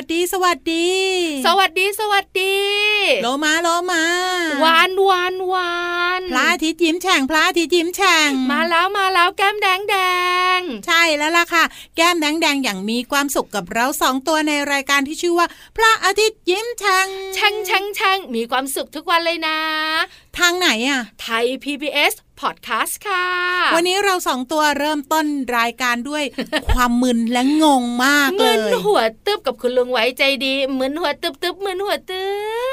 วัสดีสวัสดี สวัสดีสวัสดีโลมาโลมาหวานหวานหวานพระอาทิตย์ยิ้มแฉ่งพระอาทิตย์ยิ้มแฉ่งมาแล้วมาแล้วแก้มแดงแดงใช่แล้วล่ะค่ะ แก้มแดงๆอย่างมีความสุขกับเราสองตัวในรายการที่ชื่อว่า พระอาทิตย์ยิ้มแฉ่งแช่งแช่งแช่งมีความสุขทุกวันเลยนะ ทางไหนอะ ไทย PBS Podcast ค่ะ วันนี้เราสองตัวเริ่มต้นรายการด้วย ความมึนและงงมากเลมึยนหัวตึบกับคุณลุงไว้ใจดีมึนหัวตึบตึบมึนหัวตึ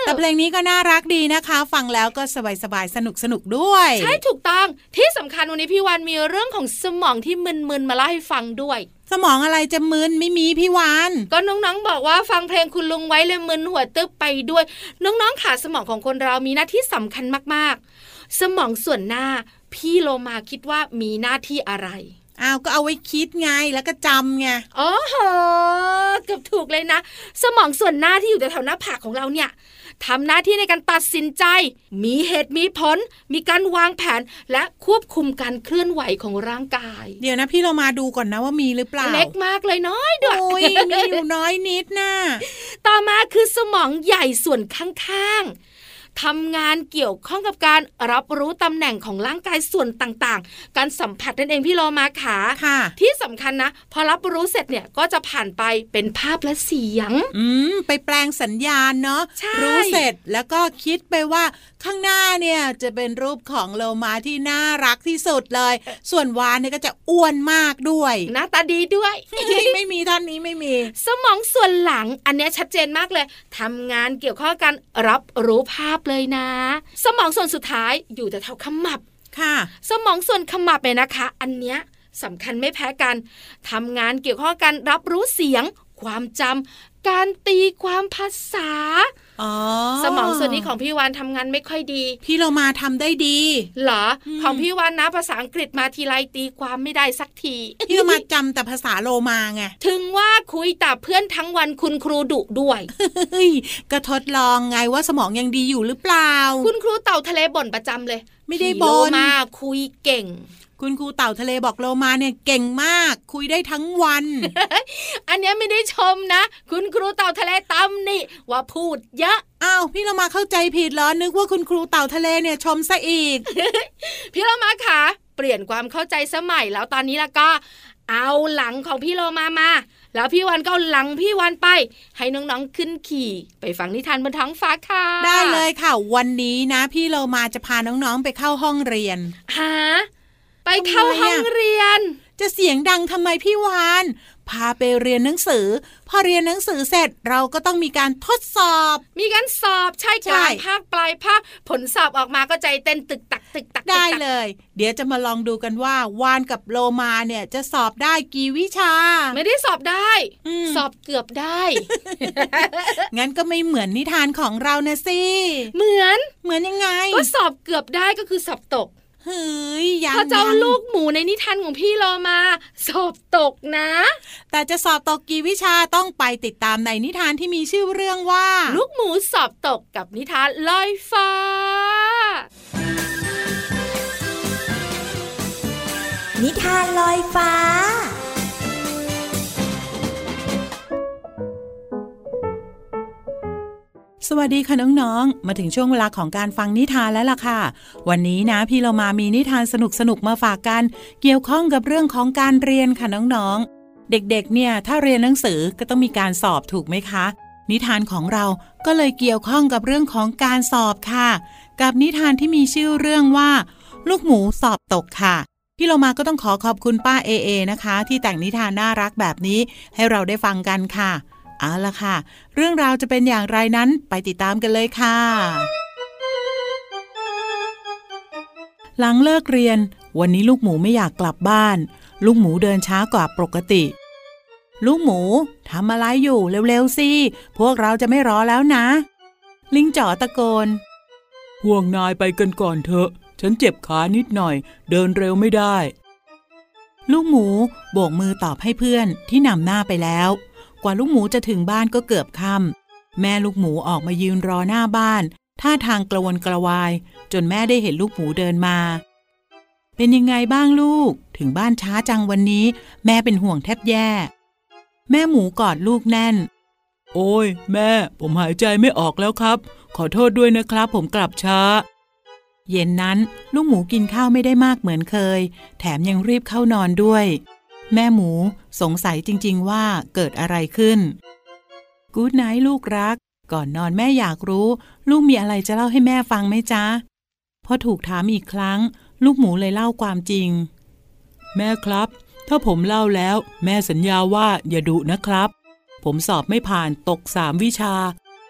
บแต่เพลงนี้ก็น่ารักดีนะคะ ฟังแล้วก็สบายสบายสนุกสนุกๆด้วย ใช่ถูกต้องที่สำคัญวันนี้พี่วันมีเรื่องของสมองที่มึนๆมาเล่าให้ฟังด้วย สมองอะไรจะมึนไม่มีพี่วานก็น้องๆบอกว่าฟังเพลงคุณลุงไว้เลยมึนหัวตึบไปด้วย น้องๆขาสมองของคนเรามีหน้าที่สำคัญมากๆ สมองส่วนหน้า พี่โลมาคิดว่ามีหน้าที่อะไรอ้าวก็เอาไว้คิดไงแล้วก็จำไงอ๋อโหเกือบถูกเลยนะ สมองส่วนหน้าที่อยู่แถวๆหน้าผากของเราเนี่ย ทำหน้าที่ในการตัดสินใจ มีเหตุมีผล มีการวางแผนและควบคุมการเคลื่อนไหวของร่างกาย เดี๋ยวนะพี่เรามาดูก่อนนะว่ามีหรือเปล่า เล็กมากเลยน้อยด้วยโอ้ยมีอยู่น้อยนิดน่ะต่อมาคือสมองใหญ่ส่วนข้างๆ ทำงานเกี่ยวข้องกับการรับรู้ตำแหน่งของร่างกายส่วนต่างๆ การสัมผัสนั่นเองพี่โลมาขาค่ะ ที่สำคัญนะ พอรับรู้เสร็จเนี่ยก็จะผ่านไปเป็นภาพและเสียง อืมไปแปลงสัญญาณเนาะใช่รู้เสร็จแล้วก็คิดไปว่าข้างหน้าเนี่ยจะเป็นรูปของโลมาที่น่ารักที่สุดเลย ส่วนวานเนี่ยก็จะอ้วนมากด้วยหน้าตาดีด้วย ไม่มีท่านนี้ไม่มี สมองส่วนหลังอันเนี้ยชัดเจนมากเลยทำงานเกี่ยวข้องกับการรับรู้ภาพเลยนะ สมองส่วนสุดท้ายอยู่แต่เท่าขมับค่ะ สมองส่วนขมับเนี่ยนะคะ อันเนี้ยสำคัญไม่แพ้กันทำงานเกี่ยวข้องกับการรับรู้เสียง ความจำการตีความภาษาอ๋อ สมองส่วนนี้ของพี่วานทำงานไม่ค่อยดี พี่เรามาทำได้ดีเหรออืมของพี่วานนะภาษาอังกฤษมาทีไรตีความไม่ได้สักทีพี่เรามาจำแต่ภาษาโลมาไงถึงว่าคุยแต่เพื่อนทั้งวันคุณครูดุด้วยเฮ้ยก็ทดลองไงว่าสมองยังดีอยู่หรือเปล่า คุณครูเต่าทะเลบ่นประจำเลย ไม่ได้ขี่บ่นโลมาคุยเก่ง คุณครูเต่าทะเลบอกโลมาเนี่ยเก่งมาก คุยได้ทั้งวัน อันเนี้ยไม่ได้ชมนะ คุณครูเต่าทะเลตำนี่ ว่าพูดเยอะอ้าวพี่เรามาเข้าใจผิดเหรอนึกว่าคุณครูเต่าทะเลเนี่ยชมซะอีก พี่โลมาค่ะเปลี่ยนความเข้าใจสมัยแล้วตอนนี้แล้วก็ เอาหลังของพี่โลมามา แล้วพี่วันก็เอาหลังพี่วันไป ให้น้องๆขึ้นขี่ ไปฟังนิทานบนท้องฟ้าค่ะ ได้เลยค่ะ วันนี้นะ พี่เรามาจะพาน้องๆไปเข้าห้องเรียนหา ไปเข้าทำไมอะห้องเรียน จะเสียงดังทำไมพี่วาน พาไปเรียนหนังสือ พอเรียนหนังสือเสร็จเราก็ต้องมีการทดสอบ มีการสอบใช่ใช่กลางภาคปลายภาคผลสอบออกมาก็ใจเต้นตึกตักตึกตักตึกได้ตักเลย เดี๋ยวจะมาลองดูกันว่าวานกับโลมาเนี่ยจะสอบได้กี่วิชา ไม่ได้สอบได้อืมสอบเกือบได้ งั้นก็ไม่เหมือนนิทานของเรานะสิเหมือนเหมือนยังไง ก็สอบเกือบได้ก็คือสอบตก เฮ้ยยังถ้าเจ้ายังลูกหมูในนิทานของพี่โลมา สอบตกนะ แต่จะสอบตกกี่วิชาต้องไปติดตามในนิทานที่มีชื่อเรื่องว่า ลูกหมูสอบตกกับนิทานลอยฟ้านิทานลอยฟ้า สวัสดีค่ะน้องๆ มาถึงช่วงเวลาของการฟังนิทานแล้วล่ะค่ะ วันนี้นะพี่เรามามีนิทานสนุกๆมาฝากกัน เกี่ยวข้องกับเรื่องของการเรียนค่ะน้องๆ เด็กๆ เนี่ยถ้าเรียนหนังสือก็ต้องมีการสอบถูกไหมคะ นิทานของเราก็เลยเกี่ยวข้องกับเรื่องของการสอบค่ะ กับนิทานที่มีชื่อเรื่องว่า ลูกหมูสอบตกค่ะพี่เรามาก็ต้องขอขอบคุณป้าเอเอนะคะ ที่แต่งนิทานน่ารักแบบนี้ให้เราได้ฟังกันค่ะ เอาละค่ะ เรื่องราวจะเป็นอย่างไรนั้นไปติดตามกันเลยค่ะ หลังเลิกเรียน วันนี้ลูกหมูไม่อยากกลับบ้าน ลูกหมูเดินช้ากว่าปกติ ลูกหมูทำอะไรอยู่เร็วๆสิ พวกเราจะไม่รอแล้วนะ ลิงจ๋อตะโกน ห่วงนายไปกันก่อนเถอะ ฉันเจ็บขานิดหน่อย เดินเร็วไม่ได้ ลูกหมูโบกมือตอบให้เพื่อนที่นำหน้าไปแล้วก ว่าลูกหมูจะถึงบ้านก็เกือบค่ำแม่ลูกหมูออกมายืนรอหน้าบ้านท่าทางกระวนกระวาย จนแม่ได้เห็นลูกหมูเดินมา เป็นยังไงบ้างลูก ถึงบ้านช้าจังวันนี้ แม่เป็นห่วงแทบแย่ แม่หมูกอดลูกแน่น โอ้ย แม่ ผมหายใจไม่ออกแล้วครับ ขอโทษด้วยนะครับ ผมกลับช้า เย็นนั้น ลูกหมูกินข้าวไม่ได้มากเหมือนเคย แถมยังรีบเข้านอนด้วย แม่หมูสงสัยจริง ๆ ว่าเกิดอะไรขึ้น กู๊ดไนท์ลูกรัก ก่อนนอนแม่อยากรู้ ลูกมีอะไรจะเล่าให้แม่ฟังไหมจ๊ะ พอถูกถามอีกครั้ง ลูกหมูเลยเล่าความจริง แม่ครับ ถ้าผมเล่าแล้ว แม่สัญญาว่าอย่าดุนะครับ ผมสอบไม่ผ่านตกสามวิชา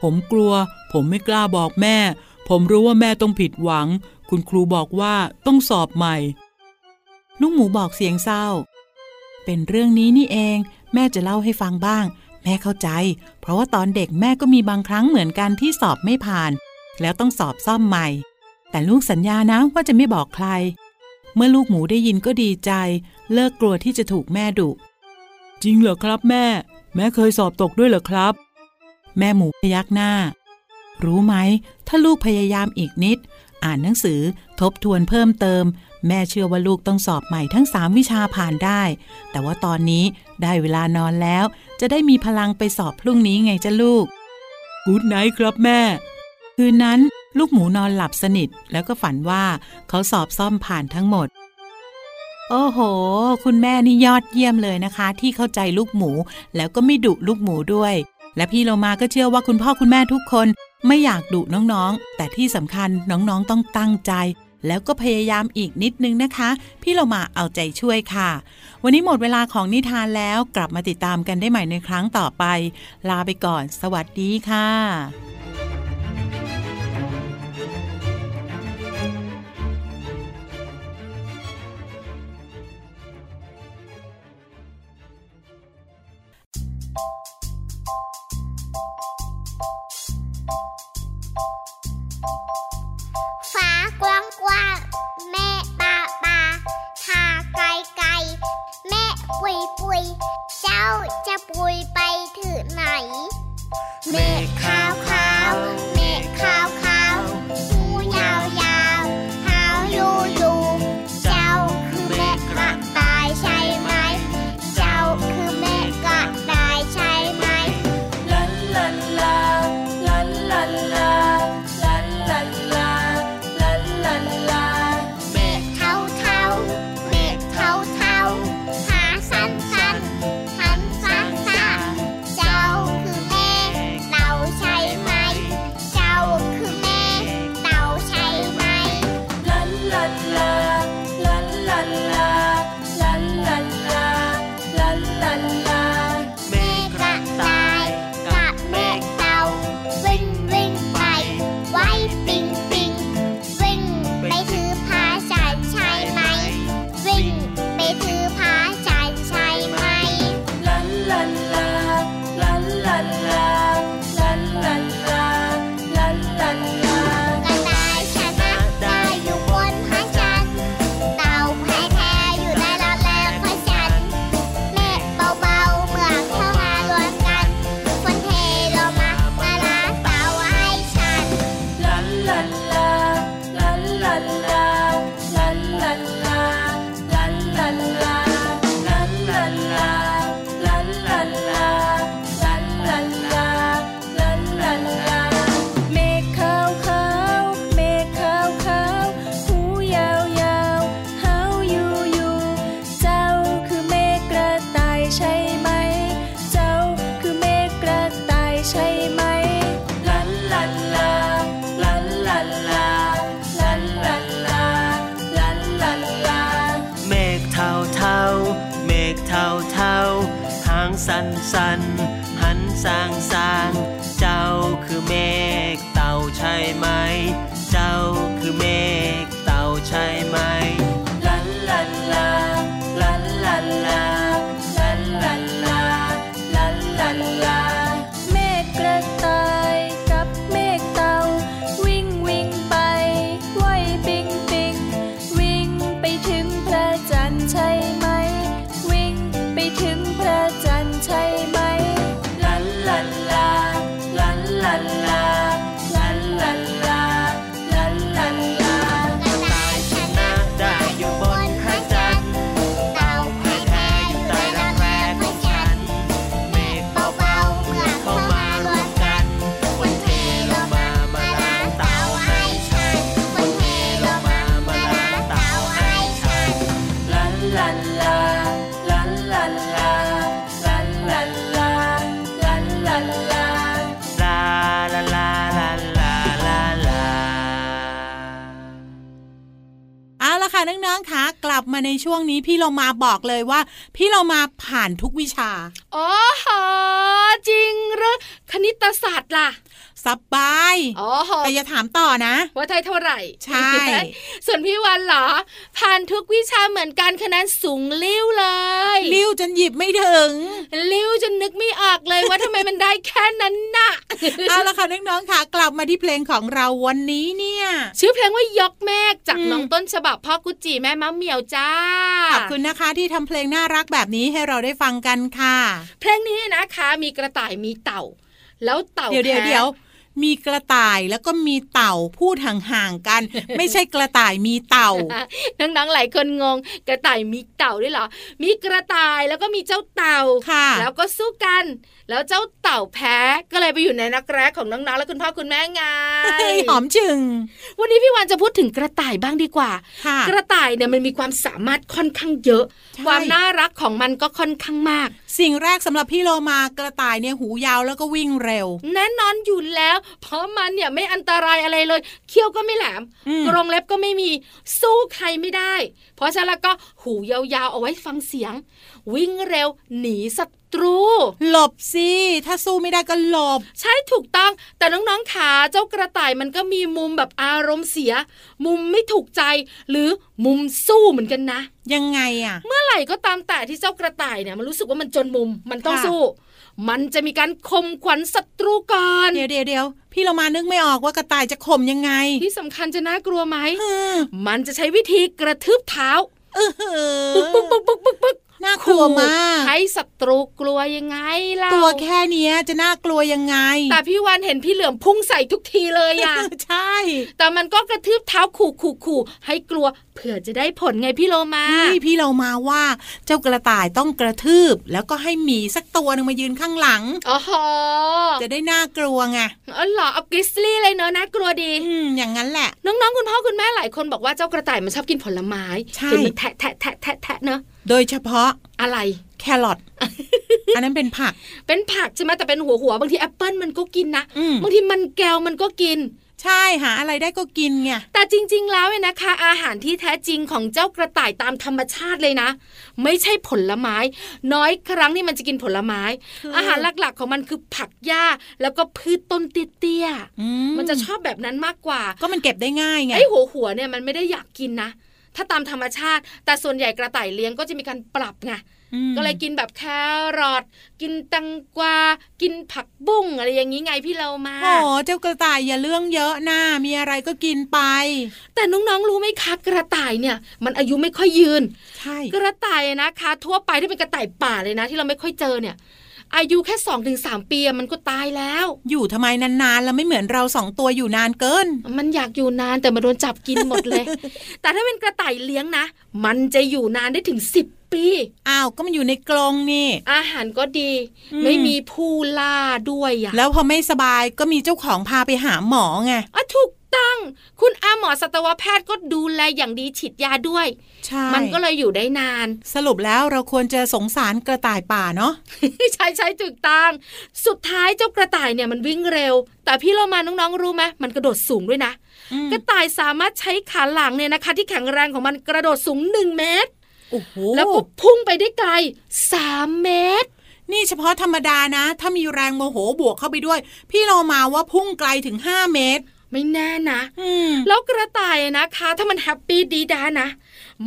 ผมกลัว ผมไม่กล้าบอกแม่ ผมรู้ว่าแม่ต้องผิดหวัง คุณครูบอกว่าต้องสอบใหม่ ลูกหมูบอกเสียงเศร้า เป็นเรื่องนี้นี่เอง แม่จะเล่าให้ฟังบ้าง แม่เข้าใจ เพราะว่าตอนเด็กแม่ก็มีบางครั้งเหมือนกันที่สอบไม่ผ่าน แล้วต้องสอบซ่อมใหม่ แต่ลูกสัญญานะว่าจะไม่บอกใคร เมื่อลูกหมูได้ยินก็ดีใจ เลิกกลัวที่จะถูกแม่ดุจริงเหรอครับแม่ แม่เคยสอบตกด้วยเหรอครับ แม่หมูพยักหน้า รู้ไหม ถ้าลูกพยายามอีกนิด อ่านหนังสือทบทวนเพิ่มเติม แม่เชื่อว่าลูกต้องสอบใหม่ทั้งสามวิชาผ่านได้ แต่ว่าตอนนี้ได้เวลานอนแล้ว จะได้มีพลังไปสอบพรุ่งนี้ไงจ้ะลูก กู๊ดไนท์ครับแม่ คืนนั้นลูกหมูนอนหลับสนิท แล้วก็ฝันว่าเขาสอบซ่อมผ่านทั้งหมด โอ้โห คุณแม่นี่ยอดเยี่ยมเลยนะคะ ที่เข้าใจลูกหมู แล้วก็ไม่ดุลูกหมูด้วย และพี่เรามาก็เชื่อว่าคุณพ่อคุณแม่ทุกคนไม่อยากดุน้องๆ แต่ที่สำคัญน้องๆต้องตั้งใจ แล้วก็พยายามอีกนิดนึงนะคะ พี่เรามาเอาใจช่วยค่ะ วันนี้หมดเวลาของนิทานแล้วกลับมาติดตามกันได้ใหม่ในครั้งต่อไป ลาไปก่อน สวัสดีค่ะ ละค่ะน้องๆคะกลับมาในช่วงนี้พี่เรามาบอกเลยว่า พี่เรามาผ่านทุกวิชา โอ้โหจริงหรือคณิตศาสตร์ล่ะ สบายโอ้โหแต่อย่าถามต่อนะ ว่าได้เท่าไหร่ ใช่ ส่วนพี่วันเหรอ ผ่านทุกวิชาเหมือนกันคะแนนสูงลิ้วเลย ลิ้วจนหยิบไม่ถึง ลิ้วจนนึกไม่ออกเลยว่าทำไมมันได้แค่นั้นน่ะเอาละค่ะน้องๆค่ะ กลับมาที่เพลงของเราวันนี้เนี่ย ชื่อเพลงว่ายกเมฆจากอืมน้องต้นฉบับพ่อกุจิแม่มะเหมียวจ้าขอบคุณนะคะที่ทำเพลงน่ารักแบบนี้ให้เราได้ฟังกันค่ะ เพลงนี้นะคะมีกระต่ายมีเต่าแล้วเต่าเดี๋ยวเดี๋ยวแพ้เดี๋ยว มีกระต่ายแล้วก็มีเต่าพูดห่างๆกัน ไม่ใช่กระต่ายมีเต่านังๆหลายคนงง กระต่ายมีเต่าด้วยเหรอ มีกระต่ายแล้วก็มีเจ้าเต่าค่ะ แล้วก็สู้กัน แล้วเจ้าเต่าแพ้ก็เลยไปอยู่ในนักแร้ของน้องๆและคุณพ่อคุณแม่ไงเฮ้ยหอมจึง วันนี้พี่วันจะพูดถึงกระต่ายบ้างดีกว่าค่ะกระต่ายเนี่ยมันมีความสามารถค่อนข้างเยอะใช่ความน่ารักของมันก็ค่อนข้างมาก สิ่งแรกสำหรับพี่โลมากระต่ายเนี่ยหูยาวแล้วก็วิ่งเร็ว แน่นอนอยู่แล้ว เพราะมันเนี่ยไม่อันตรายอะไรเลยเขี้ยวก็ไม่แหลมอืมกรงเล็บก็ไม่มีสู้ใครไม่ได้ เพราะฉะนั้นแล้วก็หูยาวๆเอาไว้ฟังเสียง วิ่งเร็วหนีศั ตรู หลบสิถ้าสู้ไม่ได้ก็หลบ ใช่ถูกต้อง แต่น้องๆขาเจ้ากระต่ายมันก็มีมุมแบบอารมณ์เสีย มุมไม่ถูกใจ หรือมุมสู้เหมือนกันนะ ยังไงอะ เมื่อไหร่ก็ตามแต่ที่เจ้ากระต่ายเนี่ยมันรู้สึกว่ามันจนมุมมันต้องค่ะสู้ มันจะมีการข่มขวัญศัตรูก่อนเดี๋ยวเดี๋ยวเดี๋ยวพี่เรามานึกไม่ออกว่ากระต่ายจะข่มยังไง ที่สำคัญจะน่ากลัวไหมเออมันจะใช้วิธีกระทืบเท้าเออปึ๊กปึ๊กปึ๊กปึ๊กปึ๊กปึ๊ก น่ากลัวมากให้ศัตรูกลัวยังไงล่ะตัวแค่เนี้ยจะน่ากลัวยังไง แต่พี่วันเห็นพี่เหลือมพุ่งใส่ทุกทีเลยอะใช่ แต่มันก็กระทืบเท้าขู่ขู่ขู่ให้กลัวเผื่อจะได้ผลไงพี่โลมานี่พี่เรามาว่าเจ้ากระต่ายต้องกระทืบ แล้วก็ให้หมีสักตัวหนึ่งมายืนข้างหลังอ๋อฮะจะได้น่ากลัวไงอ๋อเหรอเอากริสลี่เลยเนอะน่ากลัวดีอืมอย่างนั้นแหละ น้องๆคุณพ่อคุณแม่หลายคนบอกว่าเจ้ากระต่ายมันชอบกินผลไม้ใช่เห็นมันแทะแทะแทะแทะแทะเนอะ โดยเฉพาะอะไรแครอทอันนั้นเป็นผัก เป็นผักใช่ไหมแต่เป็นหัวหัวๆบางทีแอปเปิลมันก็กินนะอืมบางทีมันแก้วมันก็กิน ใช่หาอะไรได้ก็กินไงแต่จริง ๆ แล้วเนี่ยนะคะ อาหารที่แท้จริงของเจ้ากระต่ายตามธรรมชาติเลยนะ ไม่ใช่ผลไม้ น้อยครั้งที่มันจะกินผลไม้คืออาหารหลักๆของมันคือผักหญ้าแล้วก็พืชต้นเตี้ยอืๆมันจะชอบแบบนั้นมากกว่า ก็มันเก็บได้ง่ายไงไอ้หัวหัวๆเนี่ยมันไม่ได้อยากกินนะ ถ้าตามธรรมชาติ แต่ส่วนใหญ่กระต่ายเลี้ยงก็จะมีการปรับไงอืมก็เลยกินแบบแครอทกินแตังกวา กินผักบุ้งอะไรอย่างนี้ไงพี่เรามาโอ้เจ้ากระต่ายอย่าเรื่องเยอะนะมีอะไรก็กินไป แต่น้องๆรู้ไหมคะกระต่ายเนี่ย มันอายุไม่ค่อยยืน ใช่ กระต่ายนะคะ ทั่วไปที่เป็นกระต่ายป่าเลยนะ ที่เราไม่ค่อยเจอเนี่ย อายุแค่2อถึงสปีอะมันก็ตายแล้ว อยู่ทำไมนานๆแล้วไม่เหมือนเราสองตัวอยู่นานเกิน มันอยากอยู่นานแต่มาโดนจับกินหมดเลย แต่ถ้าเป็นกระต่ายเลี้ยงนะ มันจะอยู่นานได้ถึง 10 ปี อ้าวก็มันอยู่ในกรงนี่ อาหารก็ดีอืมไม่มีผู้ล่าด้วยอะแล้วพอไม่สบายก็มีเจ้าของพาไปหาหมอไงอะถูกต้องคุณอาหมอสัตวแพทย์ก็ดูแลอย่างดีฉีดยาด้วยใช่มันก็เลยอยู่ได้นาน สรุปแล้วเราควรจะสงสารกระต่ายป่าเนาะใช่ใช่ถูกต้องสุดท้ายเจ้ากระต่ายเนี่ยมันวิ่งเร็ว แต่พี่เรามาน้องๆรู้ไหมมันกระโดดสูงด้วยนะอืมกระต่ายสามารถใช้ขาหลังเนี่ยนะคะ ที่แข็งแรงของมันกระโดดสูง1เมตรโอ้โห แล้วก็พุ่งไปได้ไกล3เมตรนี่เฉพาะธรรมดานะ ถ้ามีแรงโมโหบวกเข้าไปด้วย พี่เรามาว่าพุ่งไกลถึง5เมตร ไม่แน่นะอืมแล้วกระต่ายนะคะ ถ้ามัน happy ดี๊ด๊านะ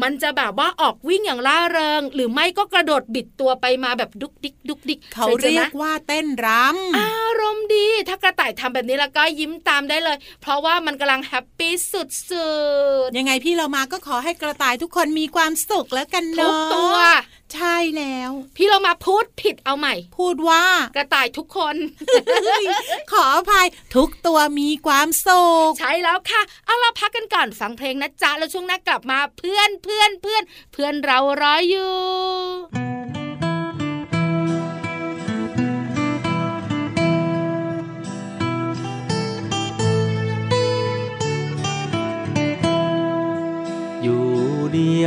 มันจะแบบว่าออกวิ่งอย่างร่าเริง หรือไม่ก็กระโดดบิดตัวไปมาแบบดุกดิกดุกดิกเขาก็จะเรียไหมันว่าเต้นรำอารมณ์ดี ถ้ากระต่ายทำแบบนี้แล้วก็ยิ้มตามได้เลย เพราะว่ามันกำลัง happy สุดๆยังไงพี่เรามาก็ขอให้กระต่ายทุกคนมีความสุขแล้วกันๆเนาะทุกตัว ใช่แล้ว พี่เรามาพูดผิดเอาใหม่ พูดว่ากระต่ายทุกคน ขออภัยทุกตัวมีความสุขใช่แล้วค่ะ เอาล่ะพักกันก่อนฟังเพลงนะจ๊ะแล้วช่วงหน้ากลับมาเพื่อนเพื่อนเพื่อนเพื่อนเรารออยู่อยู่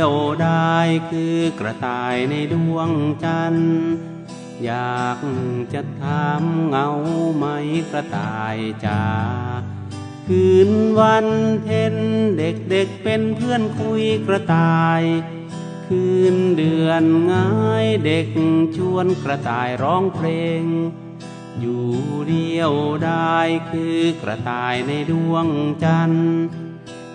ยวได้คือกระต่ายในดวงจันทร์อยากจะถามเงาไหมกระต่ายจ๋าคืนวันเพ็ญเด็กเด็กเป็นเพื่อนคุยกระต่าย คืนเดือนง่ายเด็กชวนกระต่ายร้องเพลง อยู่เดียวได้คือกระต่ายในดวงจันทร์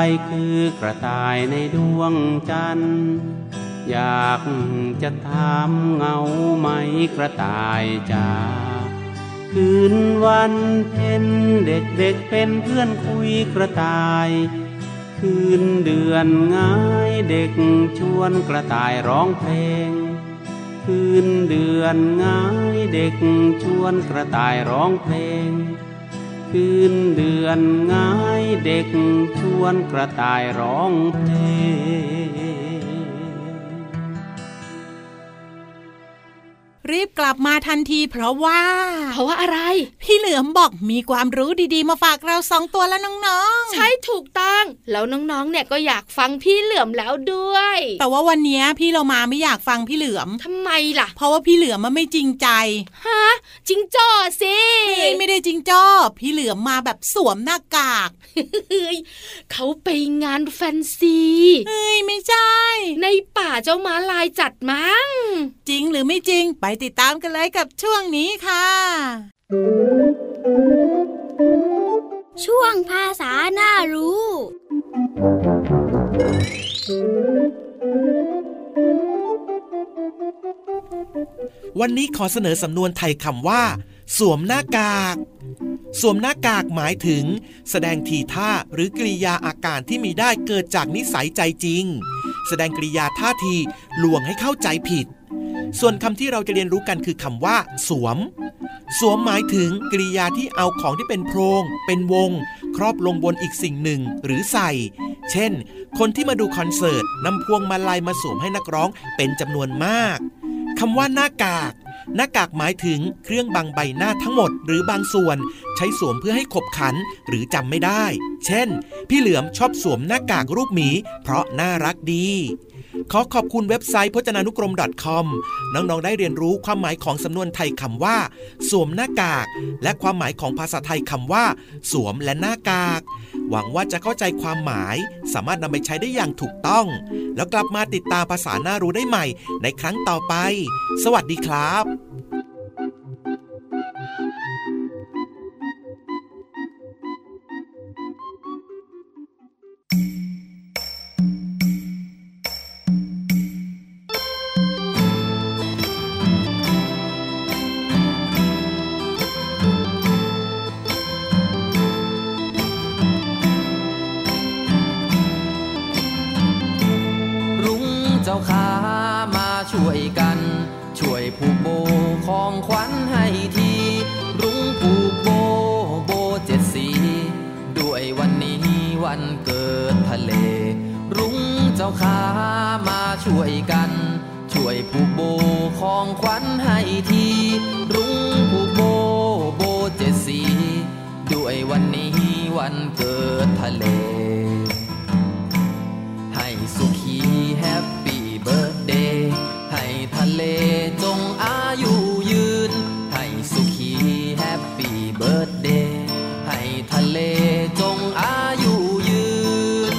ายคือกระต่ายในดวงจันทร์อยากจะถามเงาไหมกระต่ายจ้าคืนวันเพ็ญเด็กเด็กเป็นเพื่อนคุยกระต่าย คืนเดือนง่ายเด็กชวนกระต่ายร้องเพลง คืนเดือนง่ายเด็กชวนกระต่ายร้องเพลง คืนเดือนง่ายเด็กชวนกระต่ายร้องเพลง รีบกลับมาทันที เพราะว่า เพราะว่าอะไร พี่เหลือมบอกมีความรู้ดีๆ มาฝากเราสองตัวแล้วน้องๆ ใช่ถูกต้องแล้วน้องๆ เนี่ยก็อยากฟังพี่เหลือมแล้วด้วย แต่ว่าวันนี้พี่เรามาไม่อยากฟังพี่เหลือมทำไมล่ะ เพราะว่าพี่เหลือมมันไม่จริงใจฮะจิงจ้อสิเฮ้ยไม่ได้จริงจ้อพี่เหลือมมาแบบสวมหน้ากากเฮ้ยเขาไปงานแฟนซีเฮ้ยไม่ใช่ ในป่าเจ้าม้าลายจัดมั้งจริงหรือไม่จริงไปติดตามกันเลยกับช่วงนี้ค่ะ ช่วงภาษาหน้ารู้ วันนี้ขอเสนอสำนวนไทยคำว่า สวมหน้ากากสวมหน้ากากหมายถึง แสดงทีท่าหรือกริยาอาการที่มีได้เกิดจากนิสัยใจจริง แสดงกริยาท่าทีลวงให้เข้าใจผิด ส่วนคำที่เราจะเรียนรู้กันคือคำว่า สวม สวมหมายถึงกริยาที่เอาของที่เป็นโพรง เป็นวง ครอบลงบนอีกสิ่งหนึ่ง หรือใส่ เช่น คนที่มาดูคอนเสิร์ตนำพวงมาลัยมาสวมให้นักร้องเป็นจำนวนมากคำว่าหน้ากาก หน้ากากหมายถึงเครื่องบังใบหน้าทั้งหมดหรือบางส่วน ใช้สวมเพื่อให้ขบขันหรือจำไม่ได้ เช่น พี่เหลือมชอบสวมหน้ากากรูปหมี เพราะน่ารักดี ขอขอบคุณเว็บไซต์พจนานุกรม .com น้อง ๆ ได้เรียนรู้ความหมายของสำนวนไทยคำว่า สวมหน้ากาก และความหมายของภาษาไทยคำว่า สวมและหน้ากาก หวังว่าจะเข้าใจความหมาย สามารถนำไปใช้ได้อย่างถูกต้อง แล้วกลับมาติดตามภาษาหน้ารู้ได้ใหม่ ในครั้งต่อไป สวัสดีครับ จ้าขามาช่วยกัน ช่วยผูกโบของขวัญให้ที รุ้งผูกโบโบเจ็ดสี ด้วยวันนี้วันเกิดทะเล รุ้งเจ้าขามาช่วยกัน ช่วยผูกโบของขวัญให้ที รุ้งผูกโบโบเจ็ดสี ด้วยวันนี้วันเกิดทะเล เลจงอายุยืน ให้สุขีแฮปปี้เบิร์ดเดย์ให้ทะเลจงอายุยืน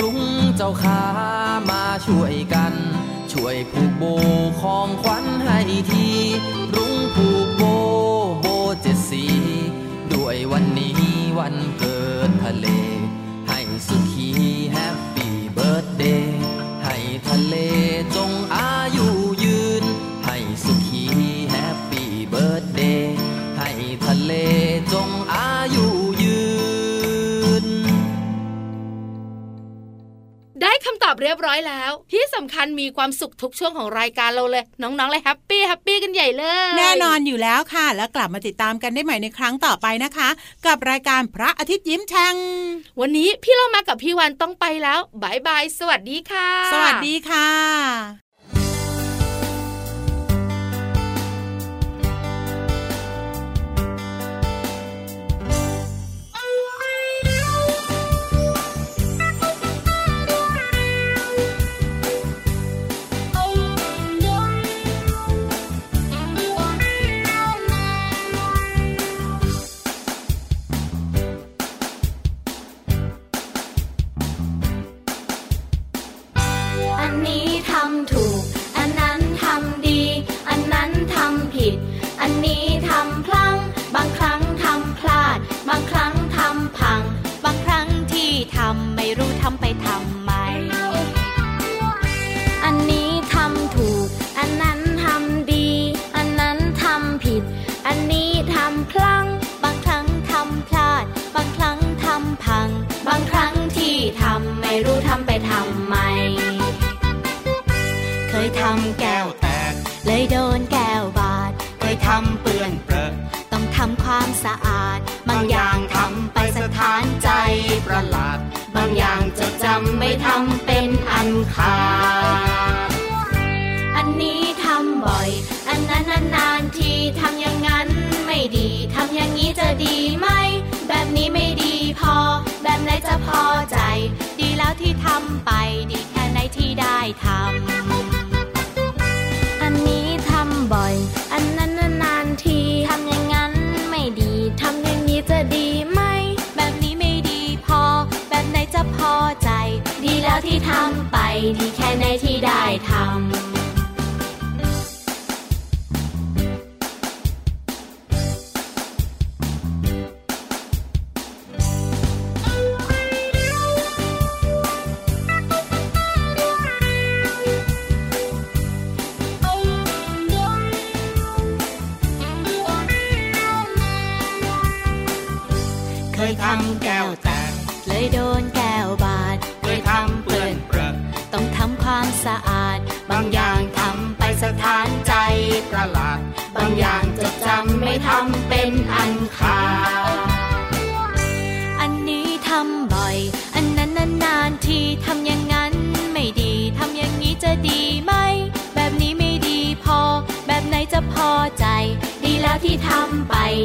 รุ้งเจ้าขามาช่วยกัน ช่วยผูกโบของขวัญให้ที ตอบเรียบร้อยแล้ว ที่สำคัญมีความสุขทุกช่วงของรายการเราเลย น้องๆเลย happy happy กันใหญ่เลย แน่นอนอยู่แล้วค่ะ แล้วกลับมาติดตามกันได้ใหม่ในครั้งต่อไปนะคะ กับรายการพระอาทิตย์ยิ้มแฉ่งวันนี้พี่เรามากับพี่วันต้องไปแล้ว bye bye สวัสดีค่ะ สวัสดีค่ะ จะพอใจ ดีแล้วที่ทำไป ดีแค่ไหนที่ได้ทำ อันนี้ทำบ่อย อันนั้นนานๆทีทำอย่างนั้นไม่ดีทำอย่างนี้จะดีไหม แบบนี้ไม่ดีพอ แบบไหนจะพอใจ ดีแล้วที่ทำไปดี